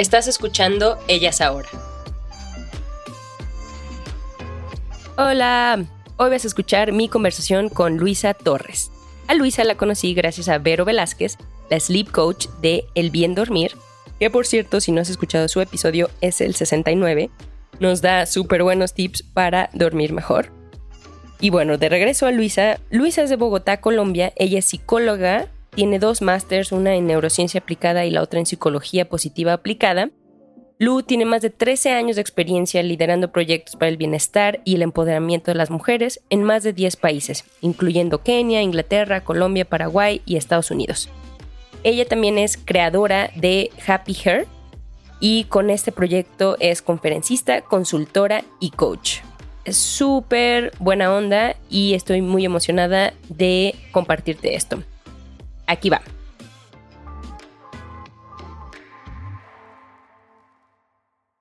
Estás escuchando Ellas Ahora. Hola, hoy vas a escuchar mi conversación con Luisa Torres. A Luisa la conocí gracias a Vero Velázquez, la sleep coach de El Bien Dormir, que por cierto, si no has escuchado su episodio, es el 69. Nos da súper buenos tips para dormir mejor. Y bueno, de regreso a Luisa. Luisa es de Bogotá, Colombia. Ella es psicóloga, tiene dos másters, una en neurociencia aplicada y la otra en psicología positiva aplicada. Lu tiene más de 13 años de experiencia liderando proyectos para el bienestar y el empoderamiento de las mujeres en más de 10 países, incluyendo Kenia, Inglaterra, Colombia, Paraguay y Estados Unidos. Ella también es creadora de Happy Hair y con este proyecto es conferencista, consultora y coach. Es súper buena onda y estoy muy emocionada de compartirte esto. Aquí va.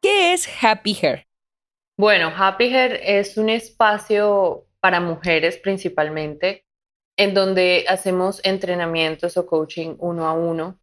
¿Qué es Happy Hair? Bueno, Happy Hair es un espacio para mujeres principalmente, en donde hacemos entrenamientos o coaching uno a uno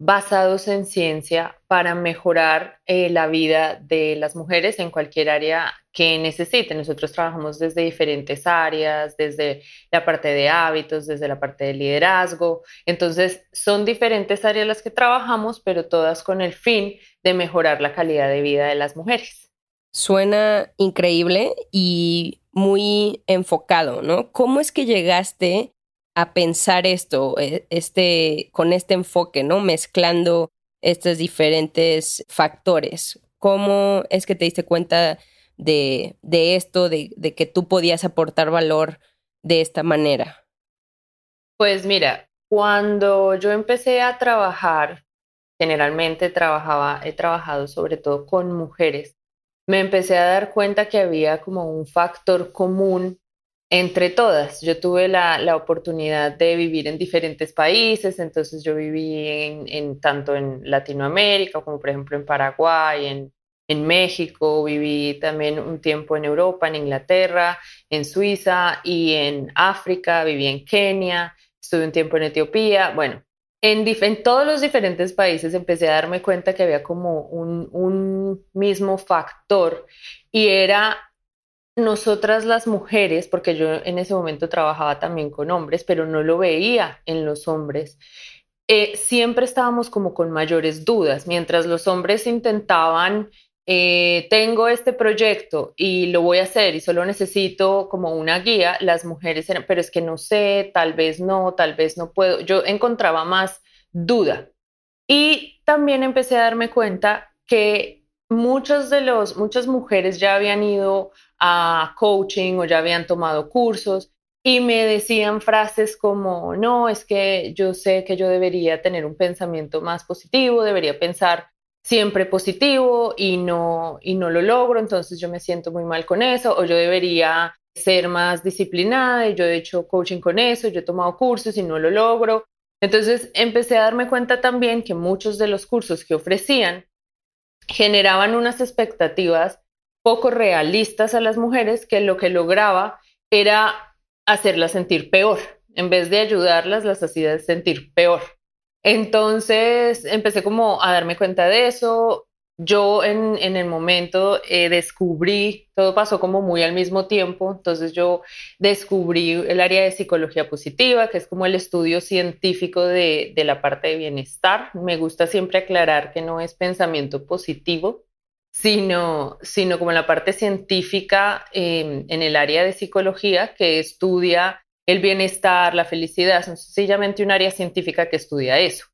basados en ciencia para mejorar eh, la vida de las mujeres en cualquier área que necesiten. Nosotros trabajamos desde diferentes áreas, desde la parte de hábitos, desde la parte de liderazgo. Entonces, son diferentes áreas las que trabajamos, pero todas con el fin de mejorar la calidad de vida de las mujeres. Suena increíble y muy enfocado, ¿no? ¿Cómo es que llegaste a pensar esto, e, este, con este enfoque, ¿no? Mezclando estos diferentes factores. ¿Cómo es que te diste cuenta de, esto, de, de, que tú podías aportar valor de esta manera? Pues mira, cuando yo empecé a trabajar, generalmente trabajaba, he trabajado sobre todo con mujeres, me empecé a dar cuenta que había como un factor común entre todas. Yo tuve la, oportunidad de vivir en diferentes países, entonces yo viví en, tanto en Latinoamérica como por ejemplo en Paraguay, en, en México, viví también un tiempo en Europa, en Inglaterra, en Suiza y en África, viví en Kenia, estuve un tiempo en Etiopía, bueno. En, en todos los diferentes países empecé a darme cuenta que había como un, un mismo factor y era nosotras las mujeres, porque yo en ese momento trabajaba también con hombres, pero no lo veía en los hombres, eh, siempre estábamos como con mayores dudas, mientras los hombres intentaban, eh, tengo este proyecto y lo voy a hacer y solo necesito como una guía, las mujeres eran, pero es que no sé, tal vez no, tal vez no puedo, yo encontraba más duda. Y también empecé a darme cuenta que muchos de los, muchas mujeres ya habían ido a coaching o ya habían tomado cursos y me decían frases como, no, es que yo sé que yo debería tener un pensamiento más positivo, debería pensar siempre positivo y no, y no lo logro, entonces yo me siento muy mal con eso, o yo debería ser más disciplinada y yo he hecho coaching con eso, yo he tomado cursos y no lo logro. Entonces empecé a darme cuenta también que muchos de los cursos que ofrecían generaban unas expectativas poco realistas a las mujeres que lo que lograba era hacerlas sentir peor. En vez de ayudarlas, las hacía sentir peor. Entonces empecé como a darme cuenta de eso. Yo en, el momento eh, descubrí, todo pasó como muy al mismo tiempo, entonces yo descubrí el área de psicología positiva, que es como el estudio científico de, de la parte de bienestar. Me gusta siempre aclarar que no es pensamiento positivo, sino, sino como la parte científica em, en el área de psicología que estudia el bienestar, la felicidad, es sencillamente un área científica que estudia eso.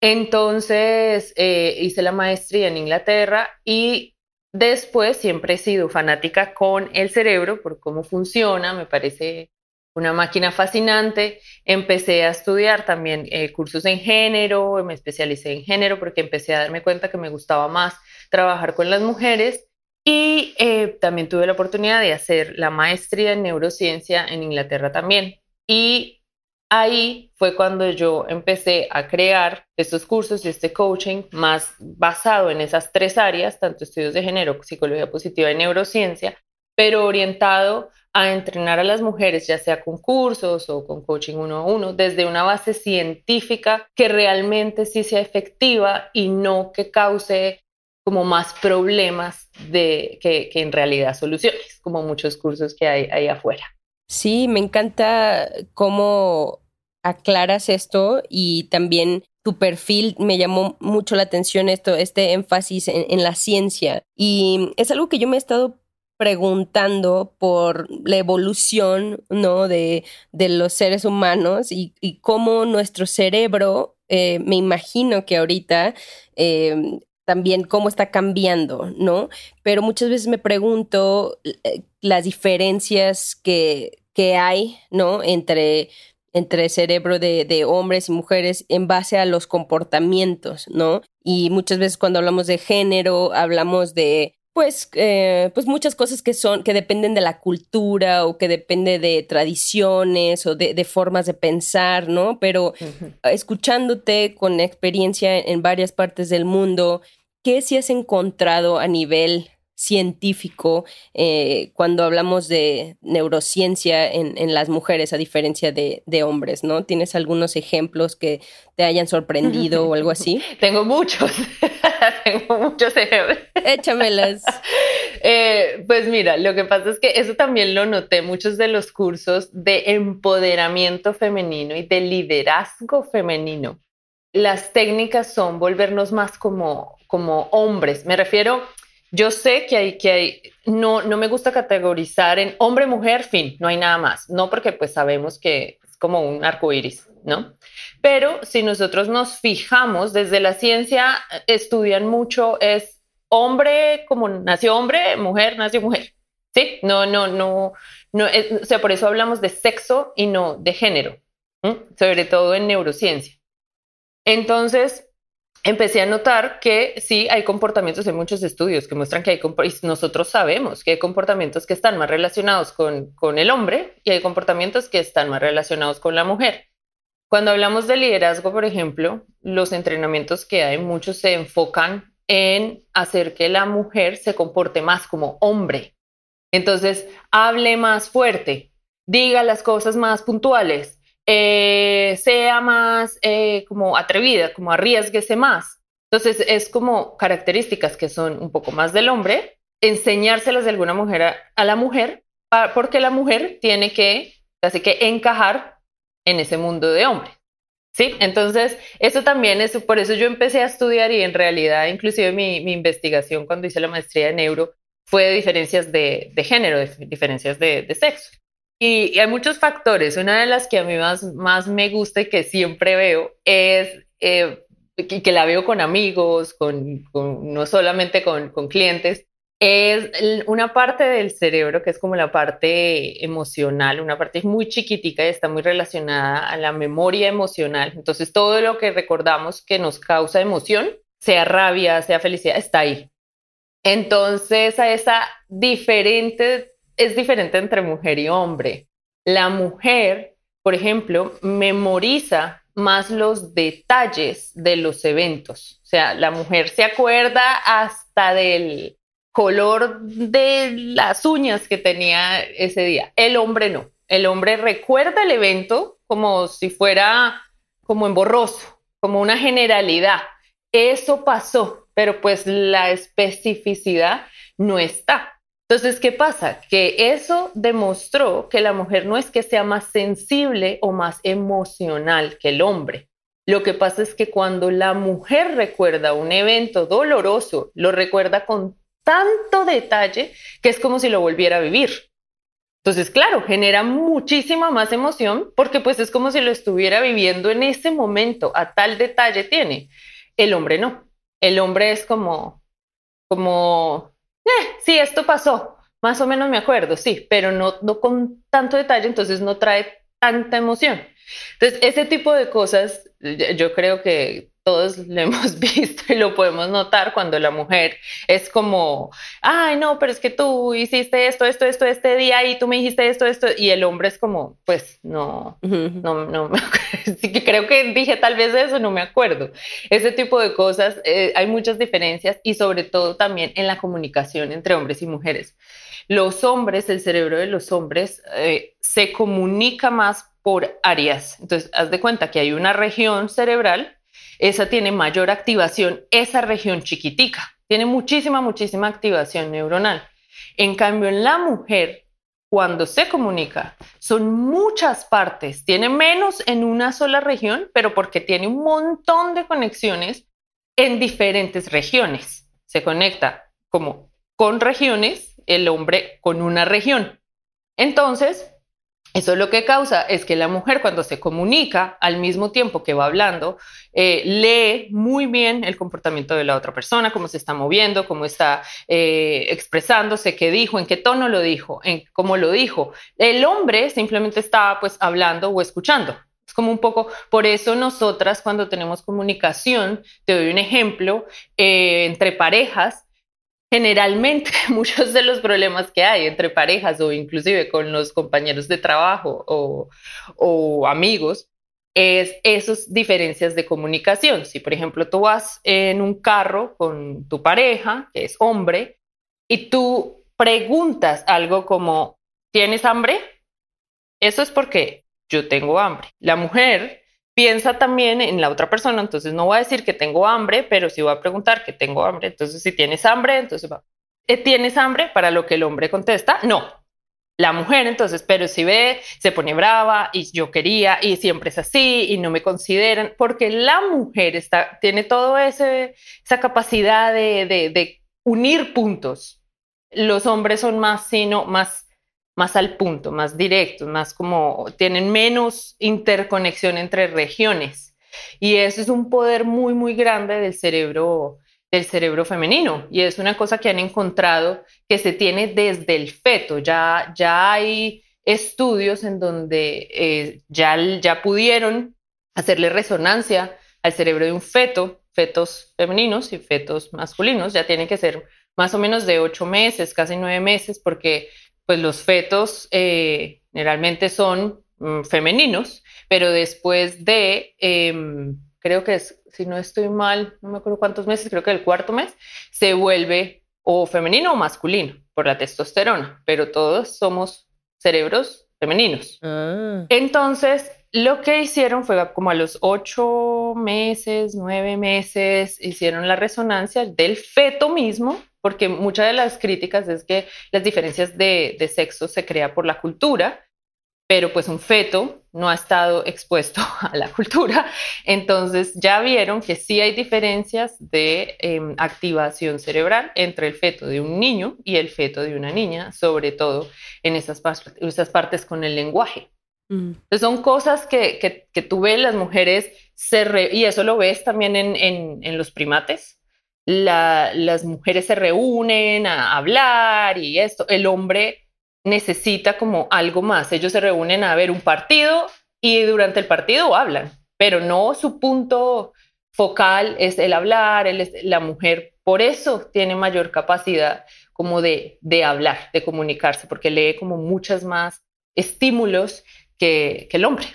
Entonces eh, hice la maestría en Inglaterra y después siempre he sido fanática con el cerebro por cómo funciona, me parece una máquina fascinante. Empecé a estudiar también eh, cursos en género, me especialicé en género porque empecé a darme cuenta que me gustaba más trabajar con las mujeres y eh, también tuve la oportunidad de hacer la maestría en neurociencia en Inglaterra también. Y ahí fue cuando yo empecé a crear estos cursos y este coaching más basado en esas tres áreas, tanto estudios de género, psicología positiva y neurociencia, pero orientado a entrenar a las mujeres, ya sea con cursos o con coaching uno a uno, desde una base científica que realmente sí sea efectiva y no que cause como más problemas de, que, en realidad soluciones, como muchos cursos que hay ahí afuera. Sí, me encanta cómo aclaras esto y también tu perfil me llamó mucho la atención esto, este énfasis en, la ciencia. Y es algo que yo me he estado preguntando por la evolución ¿no? de, de los seres humanos y, cómo nuestro cerebro, eh, me imagino que ahorita eh, también cómo está cambiando, ¿no? Pero muchas veces me pregunto eh, las diferencias que, que hay, ¿no? Entre, entre cerebro de, de, hombres y mujeres en base a los comportamientos, ¿no? Y muchas veces cuando hablamos de género, hablamos de pues, eh, pues muchas cosas que son, que dependen de la cultura o que depende de tradiciones o de, formas de pensar, ¿no? Pero escuchándote con experiencia en varias partes del mundo, ¿qué si has encontrado a nivel científico eh, cuando hablamos de neurociencia en, las mujeres a diferencia de, hombres, ¿no? ¿Tienes algunos ejemplos que te hayan sorprendido o algo así? Tengo muchos, tengo muchos ejemplos. Échamelas. Eh, pues mira, lo que pasa es que eso también lo noté muchos de los cursos de empoderamiento femenino y de liderazgo femenino. Las técnicas son volvernos más como, como hombres. Me refiero yo sé que hay, que hay, no, no me gusta categorizar en hombre, mujer, fin, no hay nada más. No porque pues sabemos que es como un arco iris, ¿no? Pero si nosotros nos fijamos, desde la ciencia estudian mucho, es hombre como nació hombre, mujer nació mujer. Sí, no, no, no, no, o sea, por eso hablamos de sexo y no de género, sobre todo en neurociencia. Entonces, empecé a notar que sí hay comportamientos, en muchos estudios que muestran que hay, nosotros sabemos que hay comportamientos que están más relacionados con, con el hombre y hay comportamientos que están más relacionados con la mujer. Cuando hablamos de liderazgo, por ejemplo, los entrenamientos que hay, muchos se enfocan en hacer que la mujer se comporte más como hombre. Entonces, hable más fuerte, diga las cosas más puntuales, eh, sea más eh, como atrevida, como arriesguese más. Entonces es como características que son un poco más del hombre, enseñárselas de alguna mujer a, la mujer, porque la mujer tiene que, así que encajar en ese mundo de hombre. Sí, entonces eso también es, por eso yo empecé a estudiar y en realidad inclusive mi, investigación cuando hice la maestría de neuro fue de diferencias de, género, de diferencias de sexo. Y, hay muchos factores. Una de las que a mí más, más me gusta y que siempre veo es, eh, y que la veo con amigos, con, no solamente con, con clientes, es una parte del cerebro que es como la parte emocional, una parte muy chiquitica y está muy relacionada a la memoria emocional. Entonces, todo lo que recordamos que nos causa emoción, sea rabia, sea felicidad, está ahí. Entonces, a esa diferente es diferente entre mujer y hombre. La mujer, por ejemplo, memoriza más los detalles de los eventos. O sea, la mujer se acuerda hasta del color de las uñas que tenía ese día. El hombre no. El hombre recuerda el evento como si fuera como en borroso, como una generalidad. Eso pasó, pero pues la especificidad no está. Entonces, ¿qué pasa? Que eso demostró que la mujer no es que sea más sensible o más emocional que el hombre. Lo que pasa es que cuando la mujer recuerda un evento doloroso, lo recuerda con tanto detalle que es como si lo volviera a vivir. Entonces, claro, genera muchísima más emoción porque pues es como si lo estuviera viviendo en ese momento, a tal detalle tiene. El hombre no. El hombre es como, como eh, sí, esto pasó, más o menos me acuerdo, sí, pero no, no con tanto detalle, entonces no trae tanta emoción. Entonces, ese tipo de cosas, yo creo que todos lo hemos visto y lo podemos notar cuando la mujer es como, ay, no, pero es que tú hiciste esto, esto, esto, este día y tú me dijiste esto, esto, y el hombre es como, pues no, no, no, sí que creo que dije tal vez eso, no me acuerdo. Ese tipo de cosas, eh, hay muchas diferencias y sobre todo también en la comunicación entre hombres y mujeres. Los hombres, el cerebro de los hombres eh, se comunica más por áreas. Entonces, haz de cuenta que hay una región cerebral esa tiene mayor activación, esa región chiquitica, tiene muchísima, muchísima activación neuronal. En cambio, en la mujer, cuando se comunica, son muchas partes, tiene menos en una sola región, pero porque tiene un montón de conexiones en diferentes regiones. Se conecta como con regiones, el hombre con una región. Entonces, eso lo que causa es que la mujer cuando se comunica al mismo tiempo que va hablando, eh, lee muy bien el comportamiento de la otra persona, cómo se está moviendo, cómo está eh, expresándose, qué dijo, en qué tono lo dijo, en cómo lo dijo. El hombre simplemente está pues hablando o escuchando. Es como un poco, por eso nosotras cuando tenemos comunicación, te doy un ejemplo, eh, entre parejas, generalmente muchos de los problemas que hay entre parejas o inclusive con los compañeros de trabajo o, amigos es esas diferencias de comunicación. Si, por ejemplo, tú vas en un carro con tu pareja, que es hombre, y tú preguntas algo como, ¿tienes hambre? Eso es porque yo tengo hambre. La mujer piensa también en la otra persona, entonces no va a decir que tengo hambre, pero sí va a preguntar que tengo hambre. Entonces, si tienes hambre, entonces va. Eh, ¿Tienes hambre? Para lo que el hombre contesta, no. La mujer, entonces, pero si ve, se pone brava y yo quería y siempre es así y no me consideran, porque la mujer está, tiene toda esa capacidad de, de unir puntos. Los hombres son más, sino más más al punto, más directos, más como tienen menos interconexión entre regiones. Y eso es un poder muy, muy grande del cerebro, del cerebro femenino. Y es una cosa que han encontrado que se tiene desde el feto. Ya, ya hay estudios en donde eh, ya, ya pudieron hacerle resonancia al cerebro de un feto, fetos femeninos y fetos masculinos. Ya tiene que ser más o menos de ocho meses, casi nueve meses, porque pues los fetos eh, generalmente son mm, femeninos, pero después de, em, creo que es, si no estoy mal, no me acuerdo cuántos meses, creo que el cuarto mes, se vuelve o femenino o masculino por la testosterona, pero todos somos cerebros femeninos. Ah. Entonces, lo que hicieron fue como a los ocho meses, nueve meses, hicieron la resonancia del feto mismo porque muchas de las críticas es que las diferencias de, sexo se crea por la cultura, pero pues un feto no ha estado expuesto a la cultura. Entonces ya vieron que sí hay diferencias de em, activación cerebral entre el feto de un niño y el feto de una niña, sobre todo en esas, esas partes con el lenguaje. Mm. Entonces son cosas que, que, tú ves las mujeres, se y eso lo ves también en, en, en los primates, las mujeres se reúnen a hablar y esto, el hombre necesita como algo más. Ellos se reúnen a ver un partido y durante el partido hablan, pero no su punto focal es el hablar, la mujer por eso tiene mayor capacidad como de, de, hablar, de comunicarse, porque lee como muchas más estímulos que, que el hombre.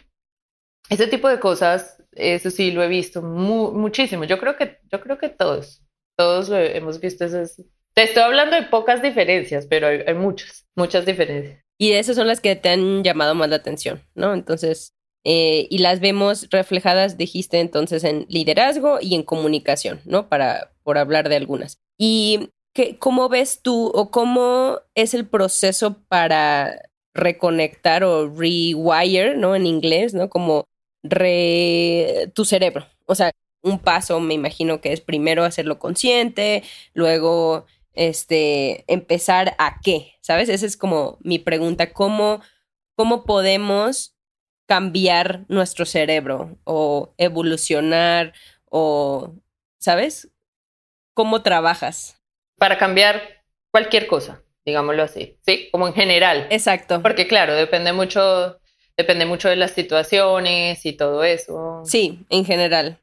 Ese tipo de cosas, eso sí lo he visto muchísimo. Yo creo que, yo creo que todos todos hemos visto esas. Te estoy hablando de pocas diferencias, pero hay, muchas, muchas diferencias. Y esas son las que te han llamado más la atención, ¿no? Entonces, eh, y las vemos reflejadas, dijiste entonces, en liderazgo y en comunicación, ¿no? Para, por hablar de algunas. ¿Y qué, cómo ves tú o cómo es el proceso para reconectar o rewire, ¿no? En inglés, ¿no? Como re tu cerebro. O sea, un paso, me imagino que es primero hacerlo consciente, luego este, empezar a qué, ¿sabes? Esa es como mi pregunta, ¿cómo, cómo podemos cambiar nuestro cerebro o evolucionar o, ¿sabes? ¿Cómo trabajas? Para cambiar cualquier cosa, digámoslo así, ¿sí? Como en general. Exacto. Porque claro, depende mucho, depende mucho de las situaciones y todo eso. Sí, en general.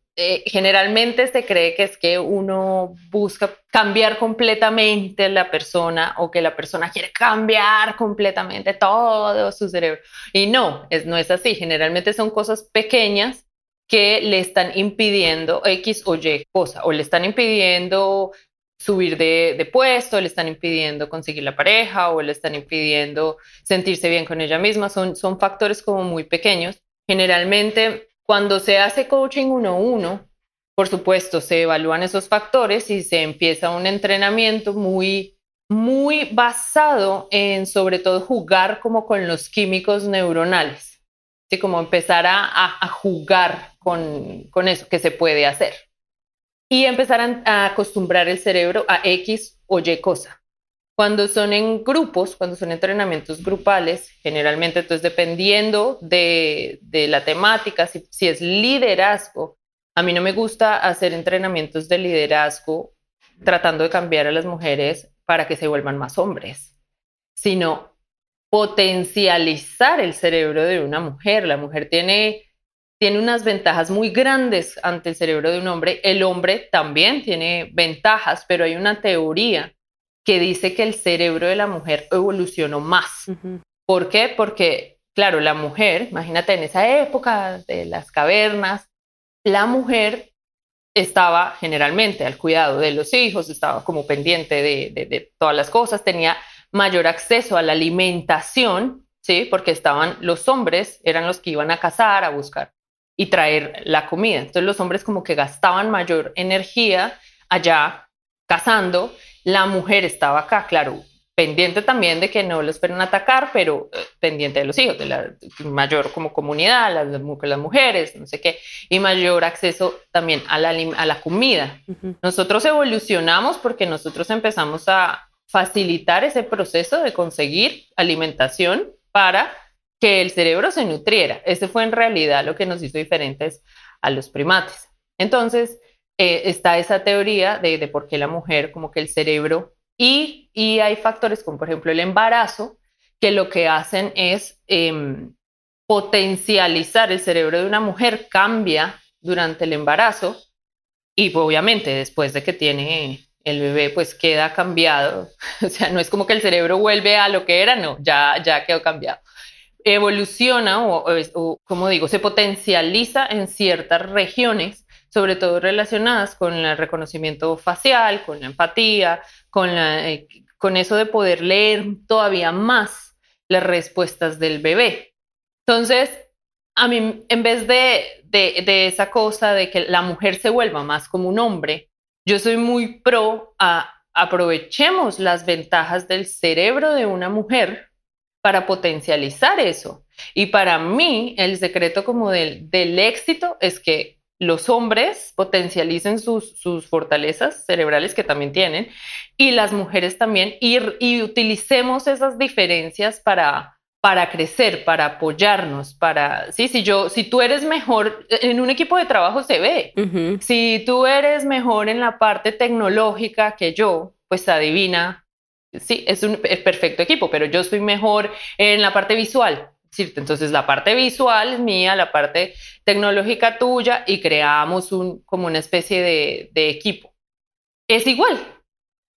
Eh, generalmente se cree que es que uno busca cambiar completamente la persona o que la persona quiere cambiar completamente todo su cerebro. Y no, es, no es así. Generalmente son cosas pequeñas que le están impidiendo X o Y cosa, o le están impidiendo subir de, de, puesto, le están impidiendo conseguir la pareja o le están impidiendo sentirse bien con ella misma. Son, son factores como muy pequeños. Generalmente cuando se hace coaching uno a uno, por supuesto, se evalúan esos factores y se empieza un entrenamiento muy, muy basado en sobre todo jugar como con los químicos neuronales, ¿sí? como empezar a, jugar con, con, eso que se puede hacer y empezar a acostumbrar el cerebro a X o Y cosa. Cuando son en grupos, cuando son entrenamientos grupales, generalmente, entonces dependiendo de, la temática, si, si es liderazgo, a mí no me gusta hacer entrenamientos de liderazgo tratando de cambiar a las mujeres para que se vuelvan más hombres, sino potencializar el cerebro de una mujer. La mujer tiene, tiene unas ventajas muy grandes ante el cerebro de un hombre. El hombre también tiene ventajas, pero hay una teoría que dice que el cerebro de la mujer evolucionó más. ¿Por qué? Porque, claro, la mujer, imagínate en esa época de las cavernas, la mujer estaba generalmente al cuidado de los hijos, estaba como pendiente de, de todas las cosas, tenía mayor acceso a la alimentación, ¿sí? Porque estaban los hombres, eran los que iban a cazar, a buscar y traer la comida. Entonces los hombres como que gastaban mayor energía allá cazando la mujer estaba acá, claro, pendiente también de que no los fueran a atacar, pero eh, pendiente de los hijos, de la mayor como comunidad, las, las mujeres, no sé qué, y mayor acceso también a la, a la comida. Nosotros evolucionamos porque nosotros empezamos a facilitar ese proceso de conseguir alimentación para que el cerebro se nutriera. Ese fue en realidad lo que nos hizo diferentes a los primates. Entonces, eh, está esa teoría de, de, por qué la mujer, como que el cerebro, y, y, hay factores como por ejemplo el embarazo, que lo que hacen es em, potencializar el cerebro de una mujer, cambia durante el embarazo y obviamente después de que tiene el bebé, pues queda cambiado. O sea, no es como que el cerebro vuelve a lo que era, no, ya, ya quedó cambiado. Evoluciona o, o como digo, se potencializa en ciertas regiones sobre todo relacionadas con el reconocimiento facial, con la empatía, con, eh, con eso de poder leer todavía más las respuestas del bebé. Entonces, a mí, en vez de, de, esa cosa de que la mujer se vuelva más como un hombre, yo soy muy pro a aprovechemos las ventajas del cerebro de una mujer para potencializar eso. Y para mí, el secreto como del, del éxito es que los hombres potencialicen sus, sus, fortalezas cerebrales que también tienen y las mujeres también y, y utilicemos esas diferencias para, para crecer, para apoyarnos, para, sí, si yo, si tú eres mejor, en un equipo de trabajo se ve, si tú eres mejor en la parte tecnológica que yo, pues adivina, sí, es un perfecto equipo, pero yo soy mejor en la parte visual, entonces la parte visual es mía, la parte tecnológica tuya y creamos un, como una especie de, de equipo. Es igual.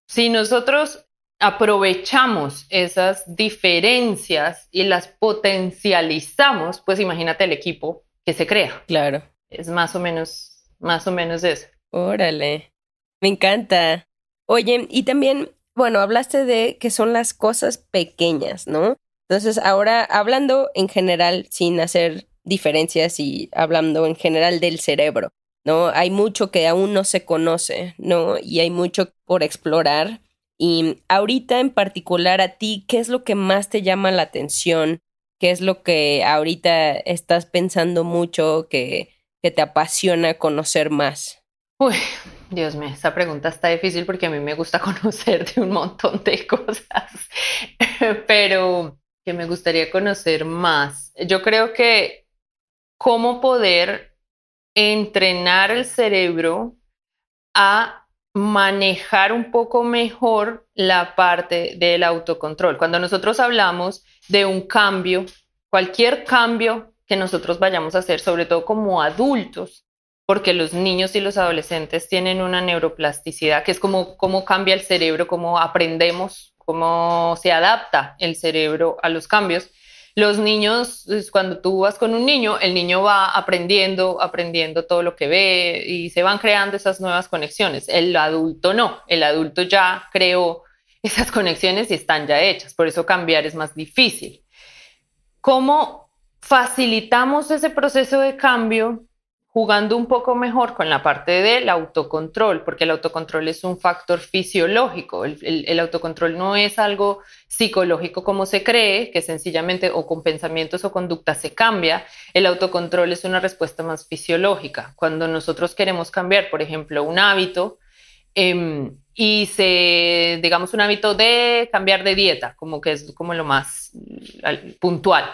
Si nosotros aprovechamos esas diferencias y las potencializamos, pues imagínate el equipo que se crea. Claro. Es más o menos, más o menos eso. Órale. Me encanta. Oye, y también, bueno, hablaste de que son las cosas pequeñas, ¿no? Entonces, ahora hablando en general, sin hacer diferencias y hablando en general del cerebro, ¿no? Hay mucho que aún no se conoce, ¿no? Y hay mucho por explorar. Y ahorita en particular a ti, ¿qué es lo que más te llama la atención? ¿Qué es lo que ahorita estás pensando mucho que, que te apasiona conocer más? Uy, Dios mío, esta pregunta está difícil porque a mí me gusta conocer de un montón de cosas, pero que me gustaría conocer más. Yo creo que cómo poder entrenar el cerebro a manejar un poco mejor la parte del autocontrol. Cuando nosotros hablamos de un cambio, cualquier cambio que nosotros vayamos a hacer, sobre todo como adultos, porque los niños y los adolescentes tienen una neuroplasticidad que es como cómo cambia el cerebro, cómo aprendemos, cómo se adapta el cerebro a los cambios. Los niños, cuando tú vas con un niño, el niño va aprendiendo, aprendiendo todo lo que ve y se van creando esas nuevas conexiones. El adulto no, el adulto ya creó esas conexiones y están ya hechas, por eso cambiar es más difícil. ¿Cómo facilitamos ese proceso de cambio jugando un poco mejor con la parte del autocontrol, porque el autocontrol es un factor fisiológico. El, autocontrol no es algo psicológico como se cree, que sencillamente o con pensamientos o conducta se cambia. El autocontrol es una respuesta más fisiológica. Cuando nosotros queremos cambiar, por ejemplo, un hábito, em, y se, digamos, un hábito de cambiar de dieta, como que es como lo más puntual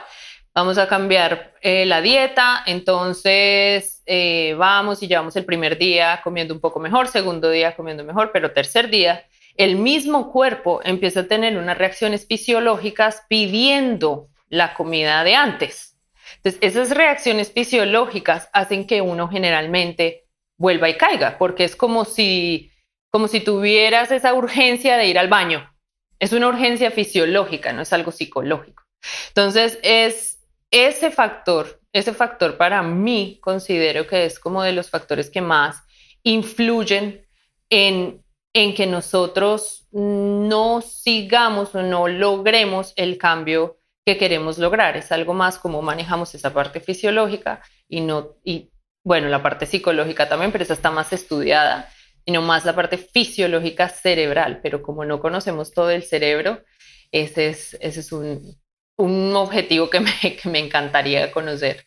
vamos a cambiar eh, la dieta, entonces eh, vamos y llevamos el primer día comiendo un poco mejor, segundo día comiendo mejor, pero tercer día, el mismo cuerpo empieza a tener unas reacciones fisiológicas pidiendo la comida de antes. Entonces, esas reacciones fisiológicas hacen que uno generalmente vuelva y caiga, porque es como si, como si tuvieras esa urgencia de ir al baño. Es una urgencia fisiológica, no es algo psicológico. Entonces, es ese factor, ese factor para mí considero que es como de los factores que más influyen en, en que nosotros no sigamos o no logremos el cambio que queremos lograr. Es algo más como manejamos esa parte fisiológica y no, y bueno, la parte psicológica también, pero esa está más estudiada, sino más la parte fisiológica cerebral. Pero como no conocemos todo el cerebro, ese es, ese es un, un objetivo que me, que me encantaría conocer.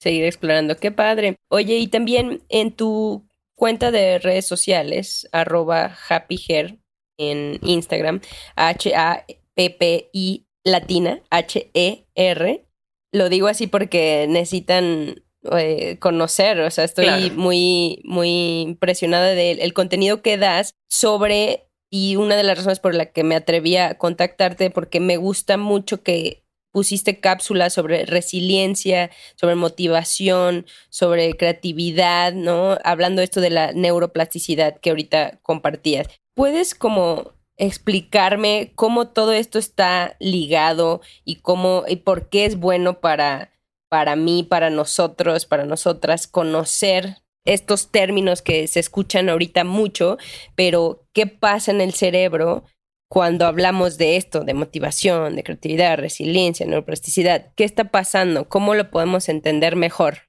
Seguir explorando, qué padre. Oye, y también en tu cuenta de redes sociales, arroba happyhair en Instagram, H-A-P-P-I latina, H-E-R. Lo digo así porque necesitan eh, conocer, o sea, estoy muy, muy impresionada del contenido que das sobre, y una de las razones por la que me atreví a contactarte, porque me gusta mucho que pusiste cápsulas sobre resiliencia, sobre motivación, sobre creatividad, ¿no? Hablando esto de la neuroplasticidad que ahorita compartías. ¿Puedes como explicarme cómo todo esto está ligado y cómo y por qué es bueno para para mí, para nosotros, para nosotras conocer estos términos que se escuchan ahorita mucho, pero qué pasa en el cerebro cuando hablamos de esto, de motivación, de creatividad, resiliencia, neuroplasticidad, ¿qué está pasando? ¿Cómo lo podemos entender mejor?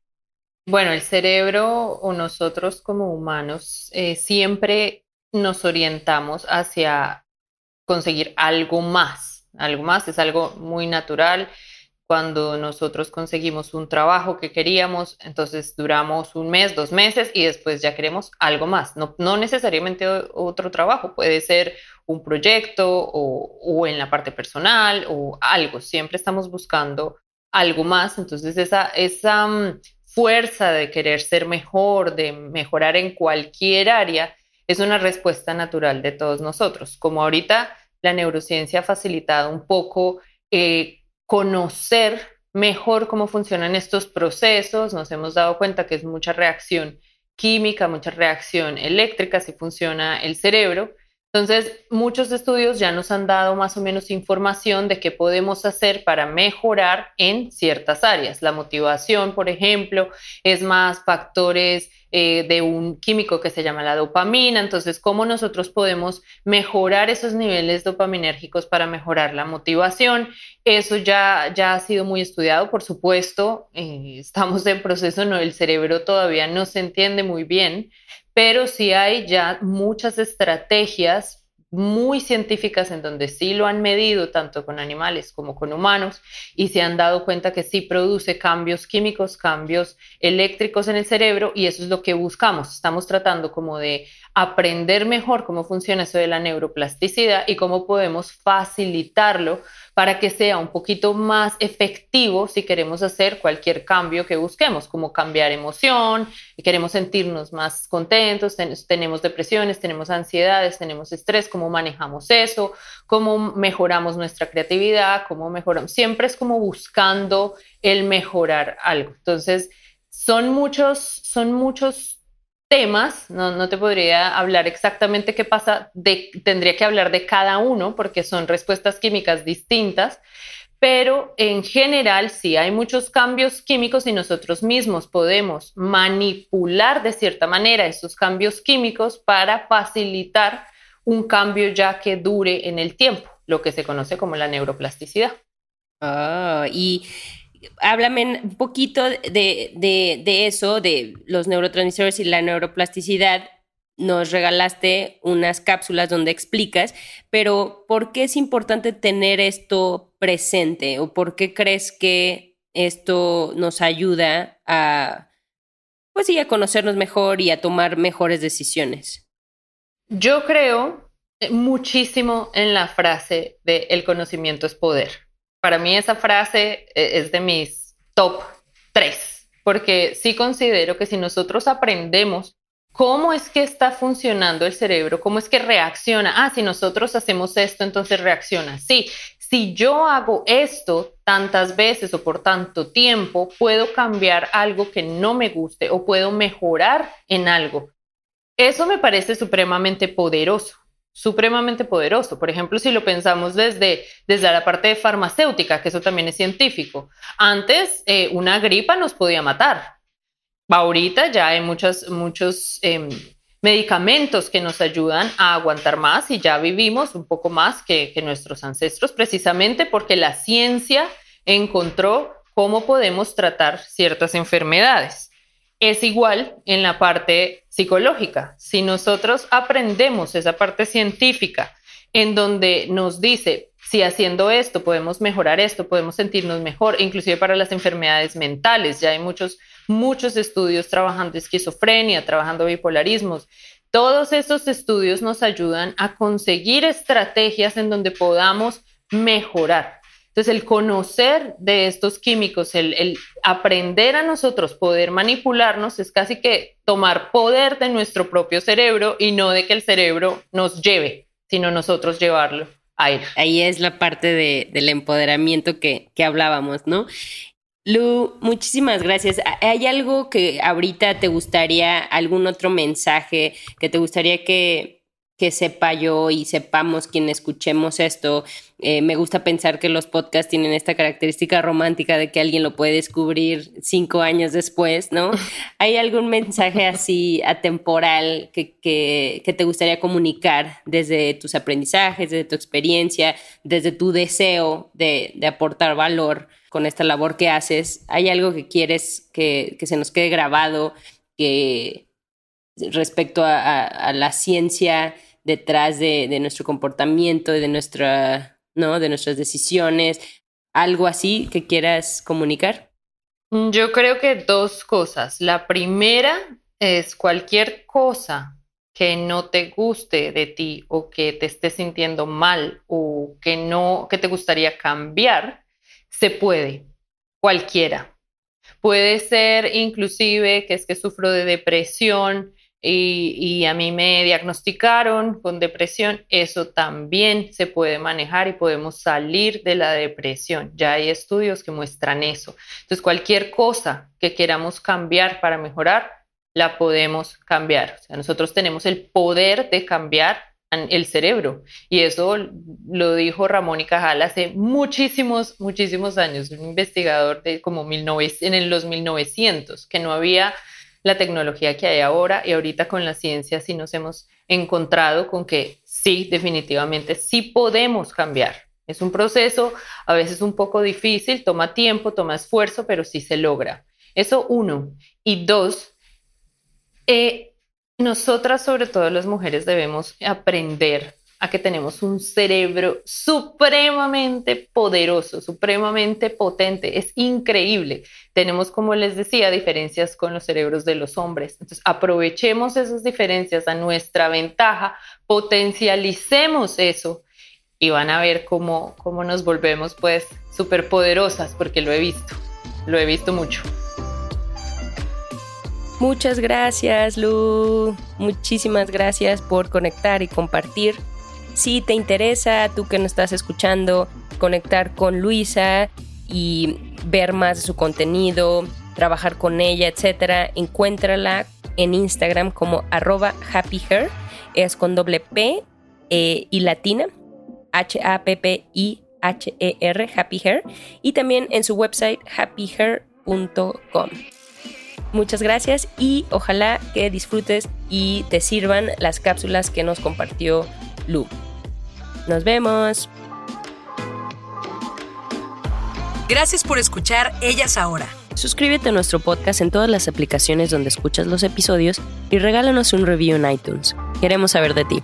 Bueno, el cerebro o nosotros como humanos eh, siempre nos orientamos hacia conseguir algo más. Algo más es algo muy natural cuando nosotros conseguimos un trabajo que queríamos, entonces duramos un mes, dos meses y después ya queremos algo más. No, no necesariamente otro trabajo, puede ser un proyecto o, o, en la parte personal o algo. Siempre estamos buscando algo más. Entonces esa, esa mm, fuerza de querer ser mejor, de mejorar en cualquier área, es una respuesta natural de todos nosotros. Como ahorita la neurociencia ha facilitado un poco eh, conocer mejor cómo funcionan estos procesos, nos hemos dado cuenta que es mucha reacción química, mucha reacción eléctrica, si funciona el cerebro. Entonces, muchos estudios ya nos han dado más o menos información de qué podemos hacer para mejorar en ciertas áreas. La motivación, por ejemplo, es más factores eh, de un químico que se llama la dopamina. Entonces, ¿cómo nosotros podemos mejorar esos niveles dopaminérgicos para mejorar la motivación? Eso ya, ya ha sido muy estudiado, por supuesto. Eh, estamos en proceso, no, el cerebro todavía no se entiende muy bien, pero sí hay ya muchas estrategias muy científicas en donde sí lo han medido tanto con animales como con humanos y se han dado cuenta que sí produce cambios químicos, cambios eléctricos en el cerebro y eso es lo que buscamos. Estamos tratando como de aprender mejor cómo funciona eso de la neuroplasticidad y cómo podemos facilitarlo para que sea un poquito más efectivo si queremos hacer cualquier cambio que busquemos, como cambiar emoción, y queremos sentirnos más contentos, tenemos depresiones, tenemos ansiedades, tenemos estrés, cómo manejamos eso, cómo mejoramos nuestra creatividad, cómo mejoramos, siempre es como buscando el mejorar algo. Entonces, son muchos, son muchos temas, no, no, te podría hablar exactamente qué pasa, de, tendría que hablar de cada uno porque son respuestas químicas distintas, pero en general sí hay muchos cambios químicos y nosotros mismos podemos manipular de cierta manera esos cambios químicos para facilitar un cambio ya que dure en el tiempo, lo que se conoce como la neuroplasticidad. Ah, y háblame un poquito de, de, eso, de los neurotransmisores y la neuroplasticidad. Nos regalaste unas cápsulas donde explicas, pero ¿por qué es importante tener esto presente? ¿O por qué crees que esto nos ayuda a, pues sí, a conocernos mejor y a tomar mejores decisiones? Yo creo muchísimo en la frase de el conocimiento es poder. Para mí esa frase eh, es de mis top tres, porque sí considero que si nosotros aprendemos cómo es que está funcionando el cerebro, cómo es que reacciona, ah, si nosotros hacemos esto, entonces reacciona. Sí, si yo hago esto tantas veces o por tanto tiempo, puedo cambiar algo que no me guste o puedo mejorar en algo. Eso me parece supremamente poderoso supremamente poderoso. Por ejemplo, si lo pensamos desde, desde la parte farmacéutica, que eso también es científico. Antes, eh, una gripa nos podía matar. Ahorita ya hay muchos, muchos em, medicamentos que nos ayudan a aguantar más y ya vivimos un poco más que, que nuestros ancestros, precisamente porque la ciencia encontró cómo podemos tratar ciertas enfermedades. Es igual en la parte psicológica. Si nosotros aprendemos esa parte científica en donde nos dice si haciendo esto podemos mejorar esto, podemos sentirnos mejor, inclusive para las enfermedades mentales. Ya hay muchos, muchos estudios trabajando esquizofrenia, trabajando bipolarismos. Todos estos estudios nos ayudan a conseguir estrategias en donde podamos mejorar. Entonces, el conocer de estos químicos, el, aprender a nosotros poder manipularnos, es casi que tomar poder de nuestro propio cerebro y no de que el cerebro nos lleve, sino nosotros llevarlo a él. Ahí es la parte del empoderamiento que, que hablábamos, ¿no? Lu, muchísimas gracias. ¿Hay algo que ahorita te gustaría, algún otro mensaje que te gustaría que que sepa yo y sepamos quien escuchemos esto. Eh, me gusta pensar que los podcasts tienen esta característica romántica de que alguien lo puede descubrir cinco años después, ¿no? ¿Hay algún mensaje así atemporal que, que, te gustaría comunicar desde tus aprendizajes, desde tu experiencia, desde tu deseo de, de aportar valor con esta labor que haces? ¿Hay algo que quieres que, que se nos quede grabado que respecto a, a la ciencia? Detrás de, nuestro comportamiento, de, nuestra, ¿no? de nuestras decisiones, algo así que quieras comunicar? Mm, yo creo que dos cosas. La primera es cualquier cosa que no te guste de ti o que te estés sintiendo mal o que no que te gustaría cambiar, se puede. Cualquiera. Puede ser inclusive que es que sufro de depresión, y, a mí me diagnosticaron con depresión, eso también se puede manejar y podemos salir de la depresión. Ya hay estudios que muestran eso. Entonces, cualquier cosa que queramos cambiar para mejorar, la podemos cambiar. O sea, nosotros tenemos el poder de cambiar el cerebro. Y eso lo dijo Ramón y Cajal hace muchísimos, muchísimos años, un investigador de como en los 1900, que no había la tecnología que hay ahora y ahorita con la ciencia sí nos hemos encontrado con que sí, definitivamente sí podemos cambiar. Es un proceso a veces un poco difícil, toma tiempo, toma esfuerzo, pero sí se logra. Eso uno. Y dos, eh, nosotras, sobre todo las mujeres, debemos aprender a que tenemos un cerebro supremamente poderoso, supremamente potente. Es increíble. Tenemos, como les decía, diferencias con los cerebros de los hombres. Entonces, aprovechemos esas diferencias a nuestra ventaja, potencialicemos eso y van a ver cómo, cómo nos volvemos pues súper poderosas, porque lo he visto, lo he visto mucho. Muchas gracias, Lu. Muchísimas gracias por conectar y compartir. Si te interesa, tú que nos estás escuchando, conectar con Luisa y ver más de su contenido, trabajar con ella, etcétera, encuéntrala en Instagram como arroba happyhair, es con doble P eh, y latina, H-A-P-P-I-H-E-R, Happy Hair, y también en su website happyhair.com. Muchas gracias y ojalá que disfrutes y te sirvan las cápsulas que nos compartió Lu. Nos vemos. Gracias por escuchar Ellas Ahora. Suscríbete a nuestro podcast en todas las aplicaciones donde escuchas los episodios y regálanos un review en iTunes. Queremos saber de ti.